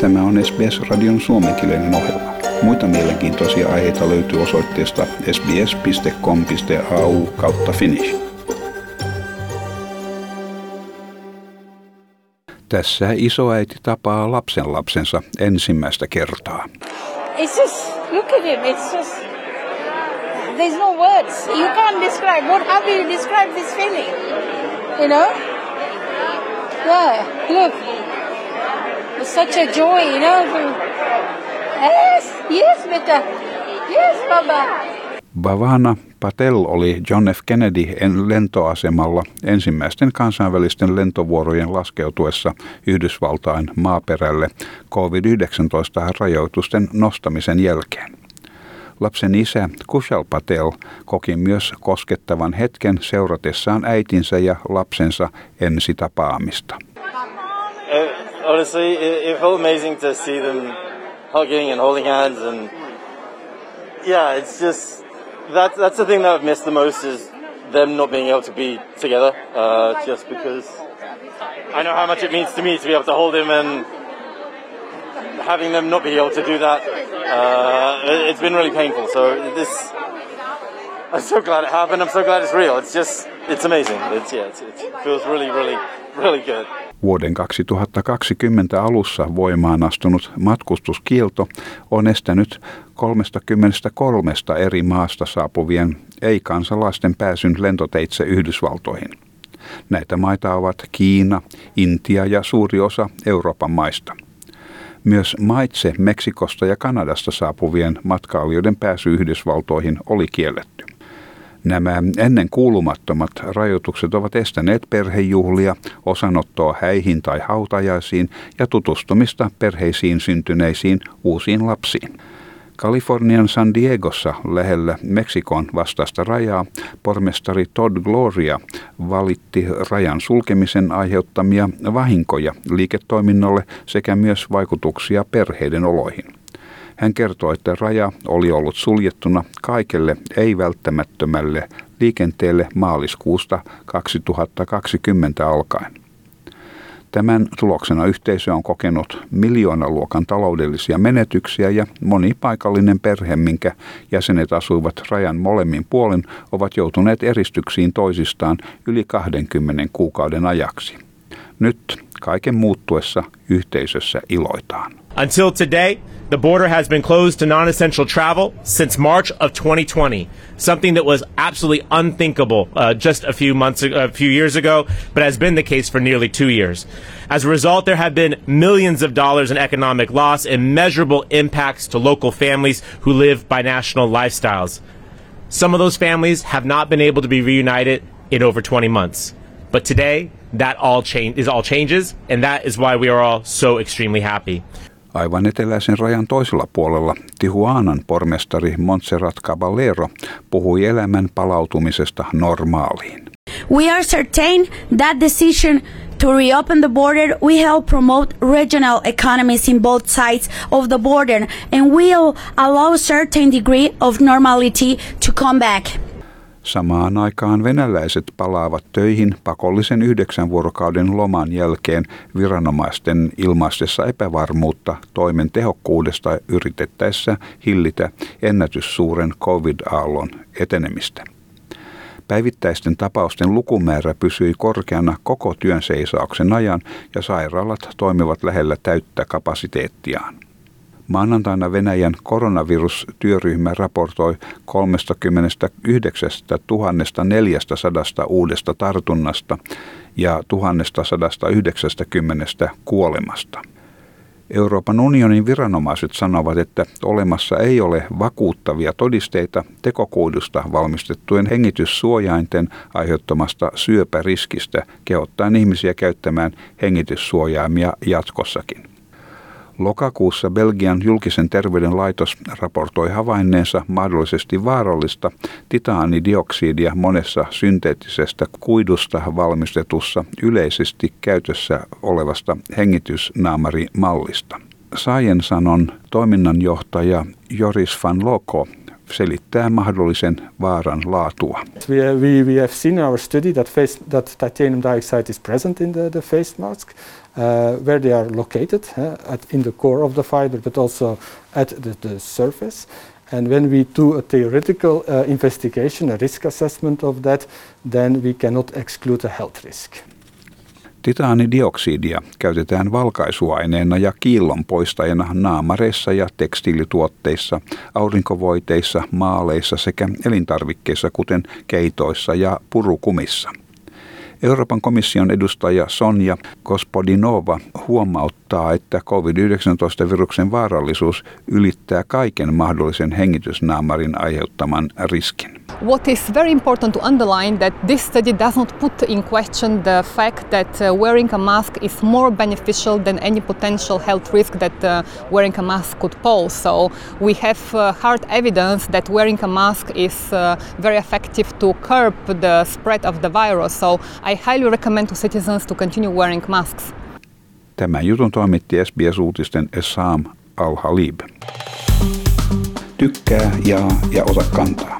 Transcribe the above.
Tämä on SBS-radion suomenkielinen ohjelma. Muita mielenkiintoisia aiheita löytyy osoitteesta sbs.com.au kautta finnish. Tässä isoäiti tapaa lapsen lapsensa ensimmäistä kertaa. It's just, look at him, it's just, there's no words. You can't describe, what, how do you describe this feeling? You know? Yeah, look. It's such a joy, you know? Yes, yes, beta. Yes, baba. Bhavana Patel oli John F. Kennedy lentoasemalla ensimmäisten kansainvälisten lentovuorojen laskeutuessa Yhdysvaltain maaperälle COVID-19-rajoitusten nostamisen jälkeen. Lapsen isä Kushal Patel koki myös koskettavan hetken seuratessaan äitinsä ja lapsensa ensitapaamista. Uh, honestly, it, it felt amazing to see them hugging and holding hands, and yeah, it's just that that's the thing that I've missed the most is them not being able to be together. Uh, just because I know how much it means to me to be able to hold him and having them not be able to do that, uh, it's been really painful. So this, I'm so glad it happened. I'm so glad it's real. It's just, it's amazing. It's yeah, it's, it feels really, really, really good. Vuoden 2020 alussa voimaan astunut matkustuskielto on estänyt 33 eri maasta saapuvien ei-kansalaisten pääsyn lentoteitse Yhdysvaltoihin. Näitä maita ovat Kiina, Intia ja suuri osa Euroopan maista. Myös maitse Meksikosta ja Kanadasta saapuvien matkailijoiden pääsy Yhdysvaltoihin oli kielletty. Nämä ennen kuulumattomat rajoitukset ovat estäneet perhejuhlia, osanottoa häihin tai hautajaisiin ja tutustumista perheisiin syntyneisiin uusiin lapsiin. Kalifornian San Diegossa lähellä Meksikon vastaista rajaa pormestari Todd Gloria valitti rajan sulkemisen aiheuttamia vahinkoja liiketoiminnolle sekä myös vaikutuksia perheiden oloihin. Hän kertoi, että raja oli ollut suljettuna kaikelle ei-välttämättömälle liikenteelle maaliskuusta 2020 alkaen. Tämän tuloksena yhteisö on kokenut miljoonaluokan taloudellisia menetyksiä ja moni paikallinen perhe, minkä jäsenet asuivat rajan molemmin puolin, ovat joutuneet eristyksiin toisistaan yli 20 kuukauden ajaksi. Nyt kaiken muuttuessa yhteisössä iloitaan. Until today, the border has been closed to non essential travel since March of 2020, something that was absolutely unthinkable uh, just a few months, a few years ago, but has been the case for nearly two years. As a result, there have been millions of dollars in economic loss and measurable impacts to local families who live by national lifestyles. Some of those families have not been able to be reunited in over 20 months. But today, that all change is all changes, and that is why we are all so extremely happy. Aivan eteläisen rajan toisella puolella Tijuanan pormestari Montserrat Caballero puhui elämän palautumisesta normaaliin. We are certain that decision to reopen the border will help promote regional economies in both sides of the border and will allow a certain degree of normality to come back. Samaan aikaan venäläiset palaavat töihin pakollisen yhdeksän vuorokauden loman jälkeen viranomaisten ilmaistessa epävarmuutta toimen tehokkuudesta yritettäessä hillitä ennätyssuuren covid-aallon etenemistä. Päivittäisten tapausten lukumäärä pysyi korkeana koko työn seisauksen ajan ja sairaalat toimivat lähellä täyttä kapasiteettiaan. Maanantaina Venäjän koronavirustyöryhmä raportoi 39 400 uudesta tartunnasta ja 1190 kuolemasta. Euroopan unionin viranomaiset sanovat, että olemassa ei ole vakuuttavia todisteita tekokuidusta valmistettujen hengityssuojainten aiheuttamasta syöpäriskistä, kehottaen ihmisiä käyttämään hengityssuojaimia jatkossakin. Lokakuussa Belgian julkisen terveyden laitos raportoi havainneensa mahdollisesti vaarallista titaanidioksidia monessa synteettisestä kuidusta valmistetussa yleisesti käytössä olevasta hengitysnaamarimallista. Sciensanon toiminnanjohtaja Joris van Loko selittää mahdollisen vaaran laatua. We, we, we have seen in our study that, face, that titanium dioxide is present in the, the face mask, uh, where they are located, uh, at, in the core of the fiber, but also at the, the surface. And when we do a theoretical uh, investigation, a risk assessment of that, then we cannot exclude a health risk. Titaanidioksidia käytetään valkaisuaineena ja kiillon poistajana naamareissa ja tekstiilituotteissa, aurinkovoiteissa, maaleissa sekä elintarvikkeissa kuten keitoissa ja purukumissa. Euroopan komission edustaja Sonja Kospodinova huomauttaa, että COVID-19-viruksen vaarallisuus ylittää kaiken mahdollisen hengitysnaamarin aiheuttaman riskin. What is very important to underline that this study does not put in question the fact that uh, wearing a mask is more beneficial than any potential health risk that uh, wearing a mask could pose. So we have uh, hard evidence that wearing a mask is uh, very effective to curb the spread of the virus. So I highly recommend to citizens to continue wearing masks. Tämän jutun toimitti SBS-uutisten Essam Al-Halib. Tykkää, jaa ja ota kantaa.